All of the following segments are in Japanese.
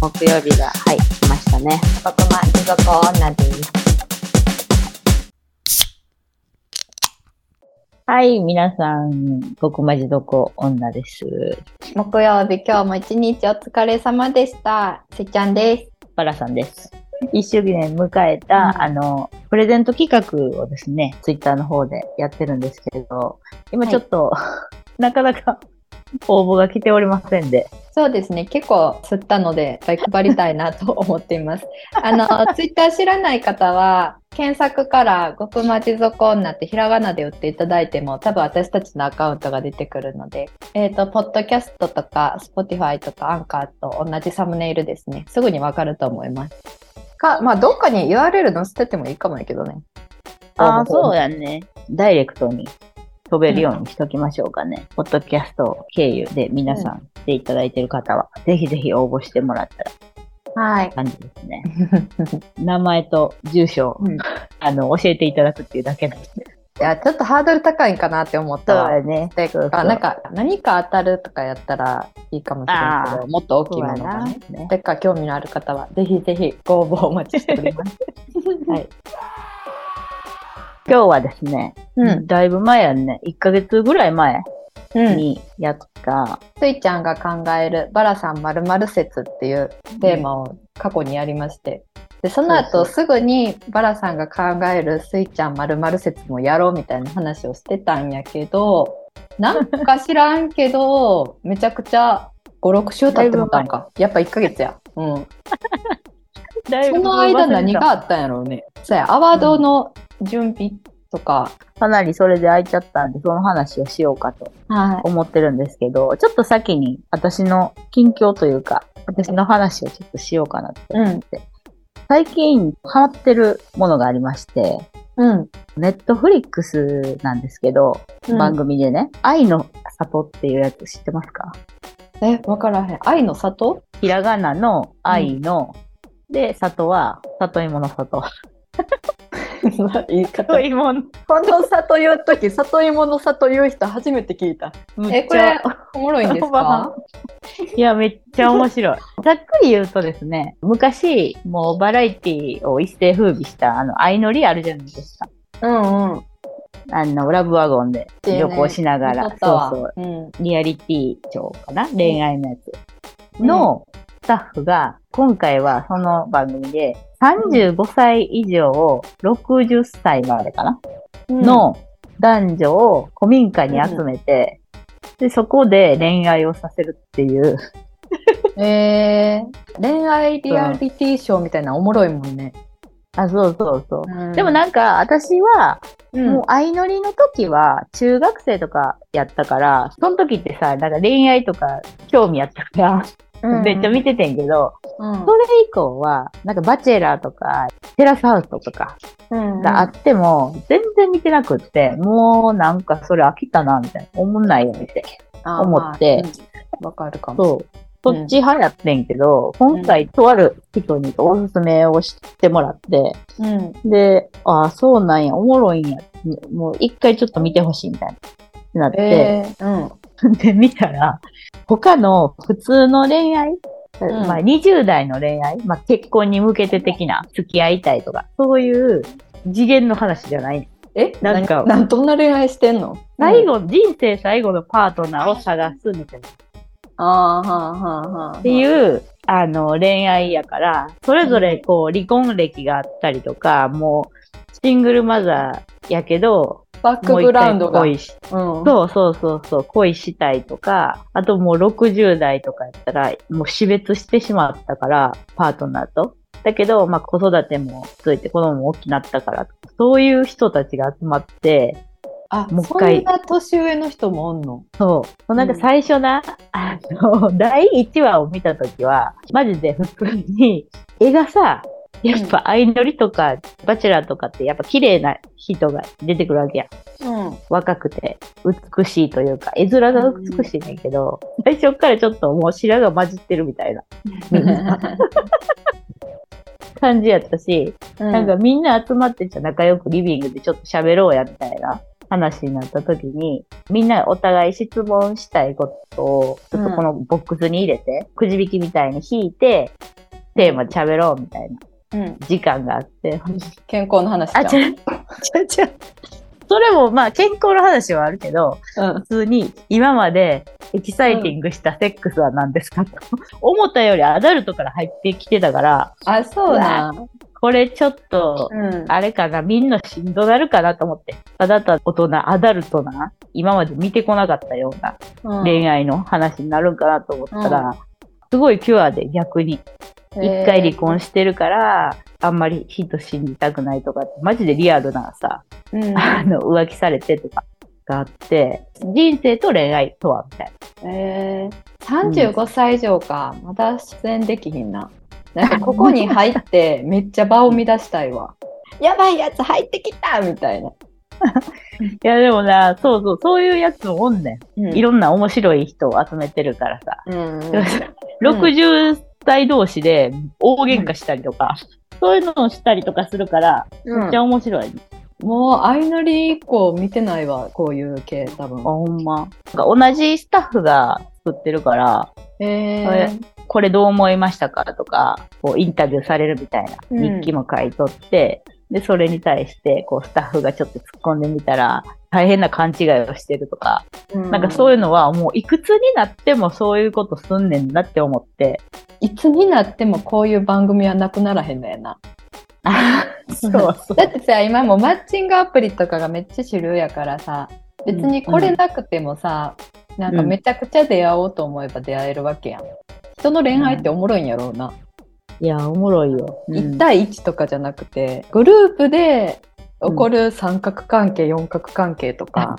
木曜日が、はい、来ましたね。女です。はい、皆さん、僕まじどこ女です。木曜日、今日も一日お疲れ様でした。せっちゃんです。バラさんです。一周年迎えた、うんあの、プレゼント企画をですね、ツイッターの方でやってるんですけれど、今ちょっと、なかなか応募が来ておりませんで、そうですね、結構吸ったので、いっぱい配りたいなと思っています。あの、ツイッター知らない方は、検索から、極ま持続女ってひらがなで打っていただいても、多分私たちのアカウントが出てくるので、えっ、と、ポッドキャストとか、スポティファイとか、アンカーと同じサムネイルですね。すぐにわかると思います。か、まあ、どっかに URL 載せててもいいかもやけどね。ああ、そうやね。ダイレクトに飛べるようにしときましょうかね。ポッドキャスト経由で皆さんしていただいている方は、ぜひぜひ応募してもらったらはい。感じですね。名前と住所を、うんあの、教えていただくっていうだけなんで。いや、ちょっとハードル高いんかなって思ったわ。ね。でそうそうあなんか何か当たるとかやったらいいかもしれないけあど、もっと大きそいうものがね。。でか興味のある方は、ぜひぜひご応募お待ちしております。はい。今日はですね、うん。だいぶ前やんね、1ヶ月ぐらい前うん。にやった、スイちゃんが考えるバラさん〇〇説っていうテーマを過去にやりまして、で、その後すぐにバラさんが考えるスイちゃん〇〇説もやろうみたいな話をしてたんやけど、なんか知らんけど、めちゃくちゃ5、6週経ってもたんか。やっぱ1ヶ月や。うん。その間何があったんやろうね。そうや、アワードの準備とか。かなりそれで空いちゃったんで、その話をしようかとは思ってるんですけど、ちょっと先に私の近況というか、私の話をちょっとしようかなって思って。最近ハマってるものがありまして、うん。ネットフリックスなんですけど、番組でね、愛の里っていうやつ知ってますか？え、わからへん。愛の里？ひらがなの愛の、で、里は里芋の里。言い方。里芋の、この里言うとき、里芋の里言う人初めて聞いた。え、これ、おもろいんですか？いや、めっちゃ面白い。ざっくり言うとですね、昔、もうバラエティを一世風靡した、あの、相乗りあるじゃないですか。うんうん。あの、ラブワゴンで旅行しながら、見とったわそうそう、うん。リアリティショーかな？恋愛のやつのスタッフが、今回はその番組で、35歳以上、60歳までかな、の男女を古民家に集めて、で、そこで恋愛をさせるっていう、えー、恋愛リアリティショーみたいなおもろいもんね。あ、そうそうそう。うん。でもなんか、私は、うん。もう相乗りの時は、中学生とかやったから、その時ってさ、なんか恋愛とか興味やったから、めっちゃ見ててんけど、うんそれ以降は、なんかバチェラーとか、テラスハウスとかうんがあっても、全然見てなくって、もうなんかそれ飽きたな、みたいな。思んないよ、みたいあー思ってわかるかも。そう。そっち派やってんけど、今回とある人におすすめをしてもらって、うん。で、ああ、そうなんや、おもろいんや。もう一回ちょっと見てほしいみたいな。なって、えー、うん。で、見たら、他の普通の恋愛、んまあ20代の恋愛、まあ結婚に向けて的な付き合いたいとか、そういう次元の話じゃない。え？なんかななんどんな恋愛してんの？最後、人生最後のパートナーを探すみたいな。ああ、はあ、はあ、はあ。っていう、あの、恋愛やから、それぞれこう、離婚歴があったりとか、もう、シングルマザーやけど、バックグラウンドが。恋し、うん。そうそうそうそう、恋したいとか、あともう60代とかやったら、もう死別してしまったから、パートナーと。だけど、まあ子育てもついて子供も大きくなったから、そういう人たちが集まって、あ、もう一回そんな年上の人もおんの？そう。なんか最初な、あの、第1話を見たときは、マジで普通に、絵がさ、やっぱ相乗りとか、バチェラーとかってやっぱ綺麗な人が出てくるわけや。うん。若くて、美しいというか、絵面が美しいねんけど、最初からちょっともう白が混じってるみたいな感じやったし、なんかみんな集まってじゃあ仲良くリビングでちょっと喋ろうやみたいな話になった時に、みんなお互い質問したいことを、ちょっとこのボックスに入れて、くじ引きみたいに引いて、テーマ喋ろうみたいなうん。時間があって。健康の話じゃあ、ん。違う、違う違う。それもまあ健康の話はあるけど、うん普。通に今までエキサイティングしたセックスは何ですかと。思ったよりアダルトから入ってきてたから、あ、そうな。これちょっと、うん。あれかな、みんなしんどなるかなと思って。ただただ大人、アダルトな、今まで見てこなかったようなうん恋愛の話になるんかなと思ったら、すごいピュアで逆に。一回離婚してるから、あんまり人信じたくないとかって、マジでリアルなさ、うんあの、浮気されてとかがあって、人生と恋愛とは、みたいえー、35歳以上か。まだ出演できひんな。なんかここに入ってめっちゃ場を乱したいわ。やばいやつ入ってきたみたいな。な。いや、でもな、そうそう、そういうやつもおんねん。いろんな面白い人を集めてるからさ。うん。60歳同士で大喧嘩したりとか、そういうのをしたりとかするから、めっちゃ面白い。もう相乗り以降見てないわ、こういう系多分。ほんま。なんか同じスタッフが作ってるから、えそれこれどう思いましたかとか、こうインタビューされるみたいなうん日記も書いとって、で、それに対して、こうスタッフがちょっと突っ込んでみたら、大変な勘違いをしてるとか、なんかそういうのはもういくつになってもそういうことすんねんなって思って、いつになってもこういう番組はなくならへんのやな。そうそう。だってさ、今もうマッチングアプリとかがめっちゃ主流やからさ、別にこれなくてもさ、なんかめちゃくちゃ出会おうと思えば出会えるわけやん。人の恋愛っておもろいんやろうな。いや、おもろいよ。うん1対1とかじゃなくて、グループで起こる三角関係、四角関係とか、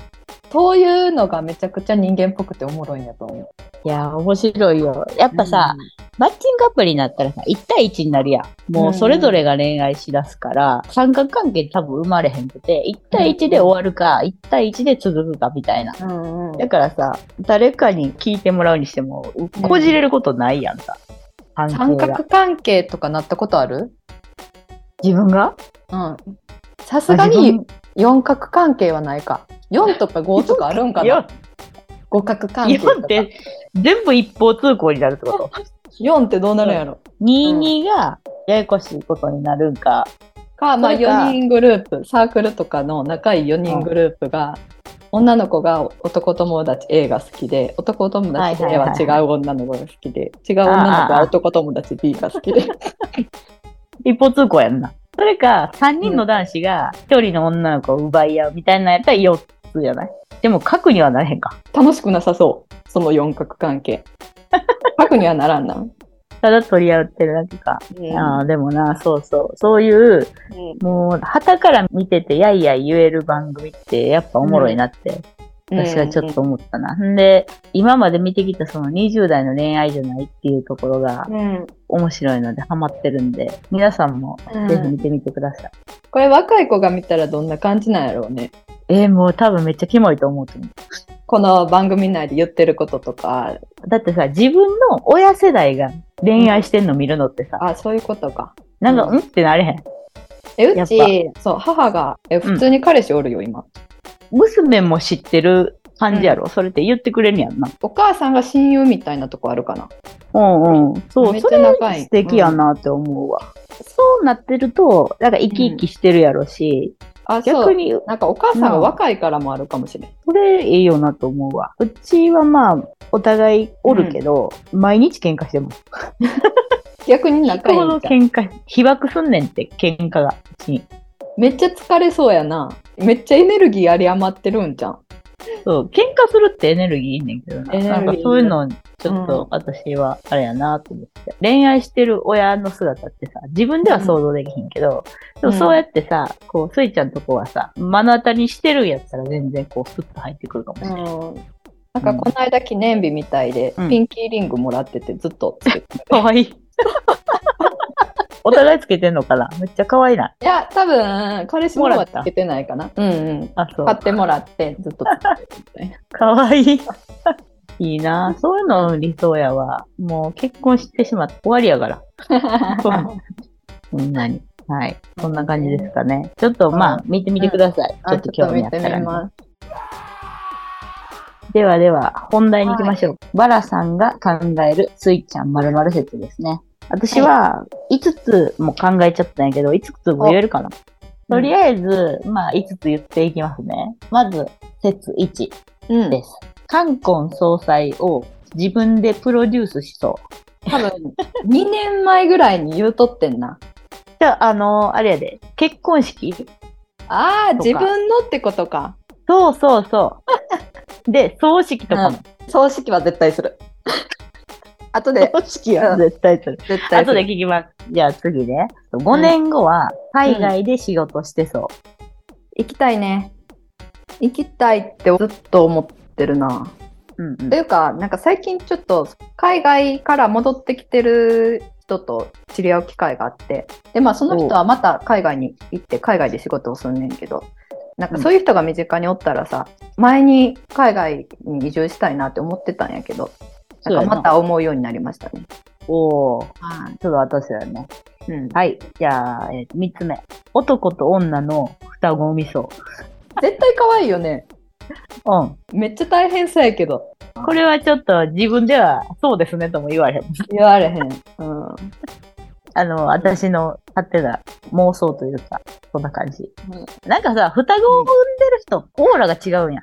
そういうのがめちゃくちゃ人間っぽくておもろいんやと思う。いや、面白いよ。やっぱさ、マッチングアプリになったらさ、1対1になるやん。もうそれぞれが恋愛しだすから、三角関係多分生まれへんくて、1対1で終わるか、1対1で続くかみたいな。うんうん、だからさ、誰かに聞いてもらうにしても、こじれることないやんか。関三係が角関係とかなったことある？自分が？うん。さすがに四角関係はないか。4とか5とかあるんかよな五角関係とか。4って全部一方通行になるってこと？4ってどうなるんやろ、?22 がややこしいことになるんか。か、まあそれか4人グループ、サークルとかの仲いい4人グループが、女の子が男友達 A が好きで、男友達 A は違う女の子が好きで、違う女の子は男友達 B が好きで。一方通行やんな。それか、3人の男子が1人の女の子を奪い合うみたいなのやったら4つじゃない？でも、核にはなれへんか。楽しくなさそう、その四角関係。核にはならんな。ただ取り合ってるだけか。ああ、でもな、そうそう。そういう、もう、旗から見てて、やいやい言える番組って、やっぱおもろいなって、私はちょっと思ったな。んで、今まで見てきたその20代の恋愛じゃないっていうところがうん面白いのでハマってるんで、皆さんもうんぜひ見てみてください。これ若い子が見たらどんな感じなんやろうね。えー、もう多分めっちゃキモいと思うと思う。この番組内で言ってることとか、だってさ、自分の親世代が恋愛してんの見るのってさ、あ、そういうことか。なんか、ううんんってなれへん。え、うち、そう、母が、え、普通に彼氏おるよ、今。娘も知ってる感じやろ、それって言ってくれるんやんな。お母さんが親友みたいなとこあるかな。うんうん。そう、めっそれちゃ仲いい素敵やなって思うわ。そうなってると、なんか生き生きしてるやろし、あ、そう。逆に、なんかお母さんが若いからもあるかもしれん。それいいよなと思うわ。うちはまあ、お互いおるけど、毎日喧嘩しても。逆に仲いいん。喧嘩、被爆すんねんって、喧嘩が。うちにめっちゃ疲れそうやな。めっちゃエネルギーあり余ってるんじゃん。そう、喧嘩するってエネルギーいいねんけどな。なんかそういうの、ちょっうんと私はあれやなと思って。恋愛してる親の姿ってさ、自分では想像できひんけど、でもそうやってさ、こう、スイちゃんとこはさ、目の当たりにしてるんやったら全然こう、スッと入ってくるかもしれない。うん。なんかこの間記念日みたいで、うんピンキーリングもらっててずっとつけて かわいい。お互いつけてんのかな？めっちゃ可愛いな。いや、多分、彼氏もはつけてないかな。うんうん。あ、そう買。ってもらってずっとつけてるみたいな。かわいい。いいなそういうの理想やわ。もう結婚してしまって終わりやから。そんなに。はい。そんな感じですかね。ちょっとまあ、見てみてください。ちょっと興味あったら、ね。ます。ではでは、本題に行きましょう。バラさんが考えるスイちゃん〇〇説ですね。私は5つも考えちゃったんやけど、5つも言えるかな？とりあえず、まあ5つ言っていきますね。まず、説1うん。です。冠婚総裁を自分でプロデュースしそう。多分、2年前ぐらいに言うとってんな。じゃあ、あのあれやで、結婚式？ああ、自分のってことか。そうそうそう。で、葬式とかも。葬式は絶対する。後で、葬式は絶対する。絶対でる。聞きます。じゃあ次ね。5年後は海外で仕事してそう。行きたいね。行きたいってずっと思ってるな。うんうんというか、なんか最近ちょっと海外から戻ってきてる人と知り合う機会があって、で、まあその人はまた海外に行って海外で仕事をすんねんけど、なんかそういう人が身近におったらさ、前に海外に移住したいなって思ってたんやけど、なんかまた思うようになりましたね。おー、はい。ちょっと私だよね。うん、はい。じゃあ、えー、3つ目。男と女の双子を見そ絶対可愛いよね。う。うん。めっちゃ大変そうやけど。これはちょっと自分ではそうですねとも言われへん。言われへん。うん。あの、私の勝手な妄想というか、そんな感じ。うんなんかさ、双子を産んでる人、オーラが違うんや。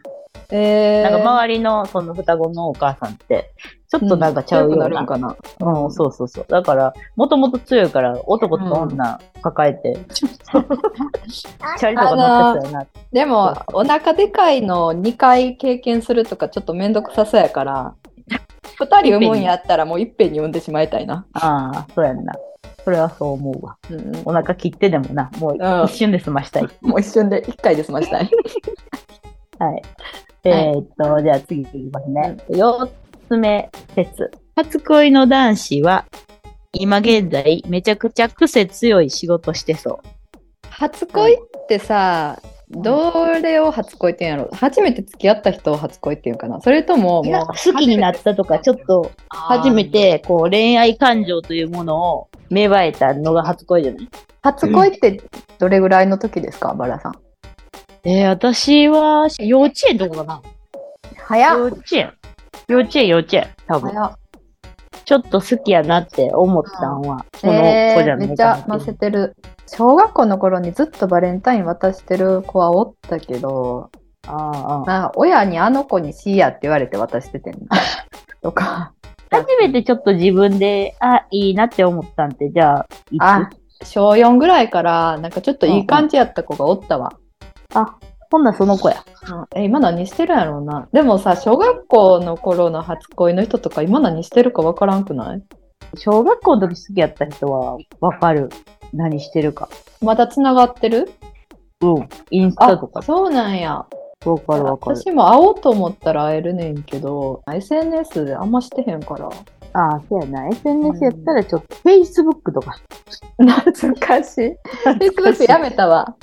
えー、なんか周りのその双子のお母さんって、ちょっとなんかちゃうような。うん、るかな。うん、そうそうそう。だから、もともと強いから、男と女抱えて、うん、チャリとか乗ってたよな。でも、お腹でかいの2回経験するとか、ちょっとめんどくさそうやから、2人産むんやったら、もういっぺんに産んでしまいたいな。ああ、そうやんな。それはそう思うわ。うん、お腹切ってでもな、もう一瞬で済ましたい。うん、もう一瞬で、1回で済ましたい。はい。えー、っと、はい、じゃあ次いきますね。う、4め説。初恋の男子は、今現在、めちゃくちゃ癖強い仕事してそう。初恋ってさ、うん、どれを初恋って言うんやろ？初めて付き合った人を初恋って言うかな？それとももう好きになったとか、ちょっと初めてこう恋愛感情というものを芽生えたのが初恋じゃない？初恋ってどれぐらいの時ですか、うん、バラさん。えー、私は幼稚園とかかな。早幼稚園。幼稚園、幼稚園。多分。早ちょっと好きやなって思ったんは、このえー、子じゃないめっちゃませてる。小学校の頃にずっとバレンタイン渡してる子はおったけど、ああ親にあの子にしやって言われて渡しててんな とか。初めてちょっと自分で、あ、いいなって思ったんって、じゃあ、いつ？あ、小4ぐらいから、なんかちょっといい感じやった子がおったわ。あ、ほんならその子や。え、今何してるんやろうな。でもさ、小学校の頃の初恋の人とか今何してるかわからんくない？小学校の時好きやった人はわかる。何してるか。まだ繋がってる？うん。インスタとか。そうなんや。わかるわかる。私も会おうと思ったら会えるねんけど、SNS であんましてへんから。ああ、そうやな。SNS やったらちょっと、Facebook とか。懐かしい。Facebook やめたわ。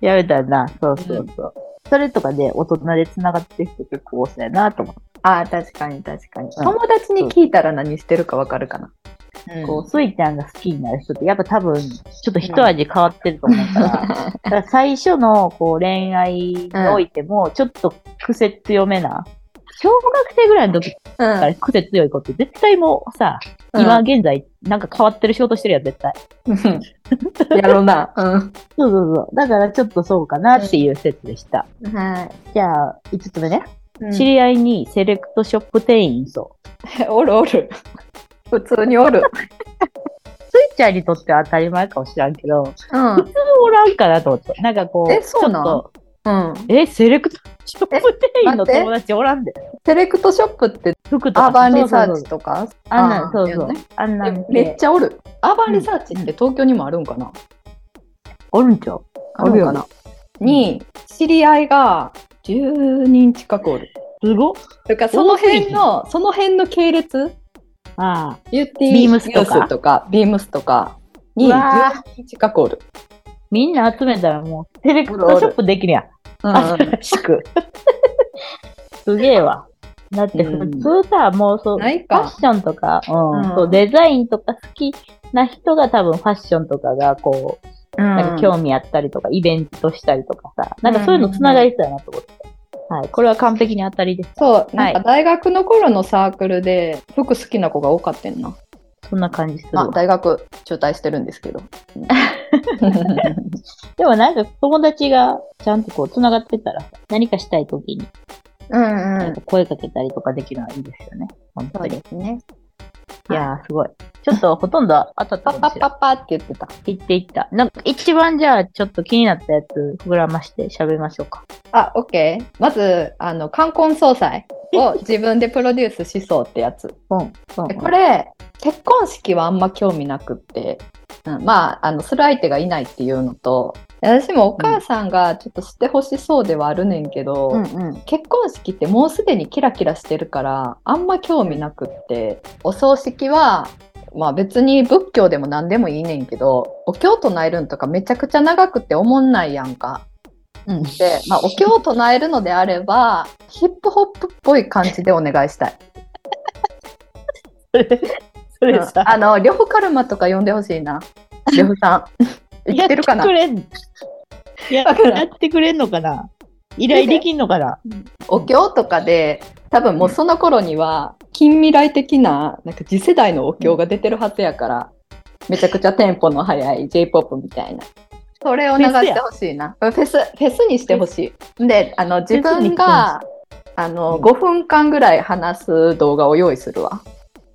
やめたらな。そうそうそう。それとかで大人で繋がってる人結構多そうやなと思って。あ確かに確かに。うん友達に聞いたら何してるかわかるかな。こう、スイちゃんが好きになる人って、やっぱ多分、ちょっと一味変わってると思うから、だから最初のこう恋愛においても、ちょっと癖強めな、小学生ぐらいの時うんから癖強い子って絶対もうさ、今現在なんか変わってる仕事してるやん、絶対。うんやろうな。うん。そうそうそう。だからちょっとそうかなっていう説でした。はじゃあ、5つ目ね。い。知り合いにセレクトショップ店員そ おるおる。普通におる。う。スイちゃんにとっては当たり前かもしらんけど、うん。普通おらんかなと思って。なんかこう、えそうなん？ちょっとうん。え、セレクトショップ店員の友達おらんで。セレクトショップって服とか。アーバンリサーチそうそうそうとかあんなん、そうそうね。あんなんめっちゃ。ゃおる。アーバンリサーチって東京にもあるんかな？おるんちゃう？あるんかなに、知り合いが10人近くおる。すごっだからその辺の、その辺の系列？ああ。ビームスとか？ビームスとかにうわ10人近くおる。みんな集めたらもう、セレクトショップできるやん。うん新しく。すげえわ。だって普通さ、もうそう、フ。ァッションとか、うんうんそう、デザインとか好きな人が多分ファッションとかがこう、なんか興味あったりとか、イベントしたりとかさ、なんかそういうのつながりそうやなと思って。はい。これは完璧に当たりです。そう、なんか大学の頃のサークルで服好きな子が多かったんな。そんな感じするまあ、わ。大学中退してるんですけど。でもなんか友達がちゃんとこう繋がってたらさ、何かしたい時にうんなんか声かけたりとかできるのはいいですよね。本当に。いすね。いやー、すごい。ちょっとほとんど当たったパッパッ。パッパって言ってた。言っていった。なんか一番じゃあちょっと気になったやつ膨らまして喋りましょうか。あ、オッケー。まず、あの、冠婚葬祭を自分でプロデュースしそうってやつ。うん。これ、結婚式はあんま興味なくって、うん、まあ、あの、する相手がいないっていうのと、私もお母さんがちょっとしてほしそうではあるねんけど、うんうん。結婚式ってもうすでにキラキラしてるから、あんま興味なくって、お葬式は、まあ別に仏教でも何でもいいねんけど、お経唱えるんとかめちゃくちゃ長くておもんないやんか。うん。で、まあお経を唱えるのであれば、ヒップホップっぽい感じでお願いしたい。それ、それさ、あの、呂布カルマとか呼んでほしいな。呂布さん。生きてるかな？やってくれんのかな？依頼できんのかな？お経とかで、多分もうその頃には、近未来的な、なんか次世代のお経が出てるはずやから、めちゃくちゃテンポの速い J-POP みたいな。それを流してほしいな。フェス、フェスにしてほしい。で、あの、自分が、あの、うん5分間ぐらい話す動画を用意するわ。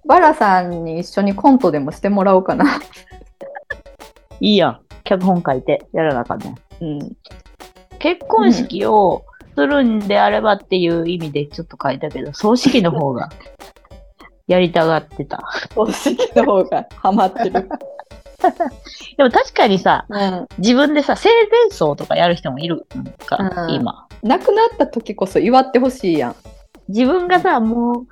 バラさんに一緒にコントでもしてもらおうかな。いいやん。脚本書いてやらなあかんね。うん。結婚式をするんであればっていう意味でちょっと書いたけど、葬式の方がやりたがってた。お式の方がハマってる。でも確かにさ、うん。自分でさ、生前葬とかやる人もいるんか、うん今。亡くなった時こそ祝ってほしいやん。自分がさ、もう、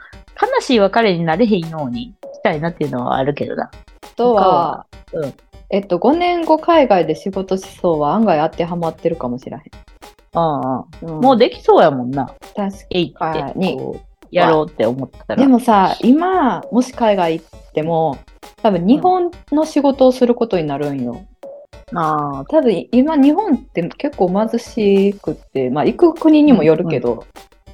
悲しい別れになれへんようにしたいなっていうのはあるけどな。あとは、うんえっと、5年後海外で仕事しそうは案外当てはまってるかもしれへん。うんうん。うんもうできそうやもんな。確えいって、はいにやろうって思ったら。でもさ、今、もし海外行っても、多分日本の仕事をすることになるんよ。ああ、多分今、日本って結構貧しくって、まあ行く国にもよるけど、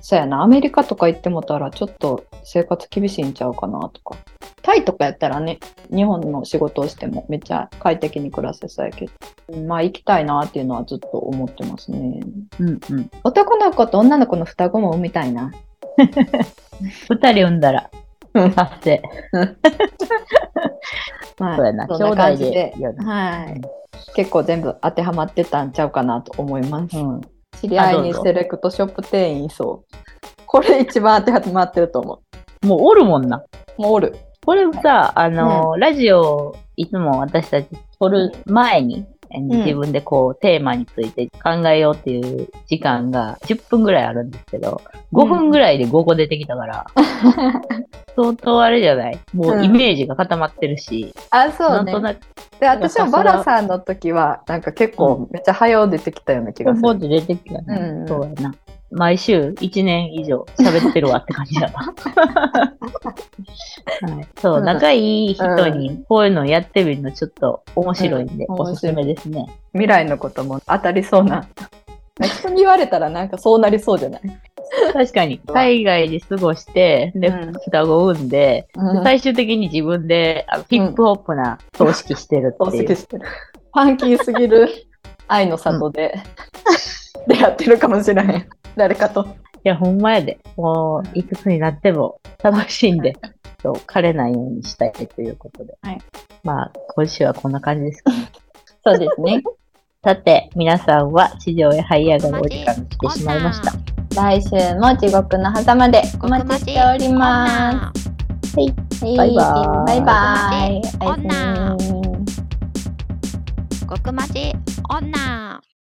そうやな、アメリカとか行ってもたらちょっと生活厳しいんちゃうかなとか。タイとかやったらね、日本の仕事をしてもめっちゃ快適に暮らせそうやけど、まあ行きたいなっていうのはずっと思ってますね。うんうん。男の子と女の子の双子も産みたいな。二人産んだらうん、達成。まあそうやな。兄弟で。はい。結構全部当てはまってたんちゃうかなと思います。うん。知り合いにセレクトショップ店員いそう。これ一番当てはまってると思もうおるもんな。う。もうおる。これさ、あの、ラジオ、いつも私たち撮る前に、え自分でこう、テーマについて考えようっていう時間が10分ぐらいあるんですけど、5分ぐらいで5個出てきたから、相当あれじゃない？もうイメージが固まってるし、あ、そうんねなと。なく、で、私もバラさんの時は、なんか結構めっちゃ早う出てきたような気がする。ポンポンって出てきたね。うんそうやな。毎週1年以上喋ってるわって感じだな。はい、そう、うん仲いい人にこういうのやってみるのちょっと面白いんで、うんおすすめですね。未来のことも当たりそうな。人に言われたらなんかそうなりそうじゃない、確かに、海外で過ごして、で、うん双子を産んで、うん最終的に自分であのヒップホップな葬式してるっていう。きしてる。ファンキーすぎる愛の里で、出会ってるかもしれへん。誰かと。いや、ほんまやで。もう、いくつになっても楽しんで、そう枯れないようにしたいということで。はいまあ、今週はこんな感じですかね。そうですね。さて、皆さんは地上へ這い上がるお時間が来てしまいました。来週も地獄の狭間でお待ちしております。はい。はいバイバーイバイバイ。おやすみ極まち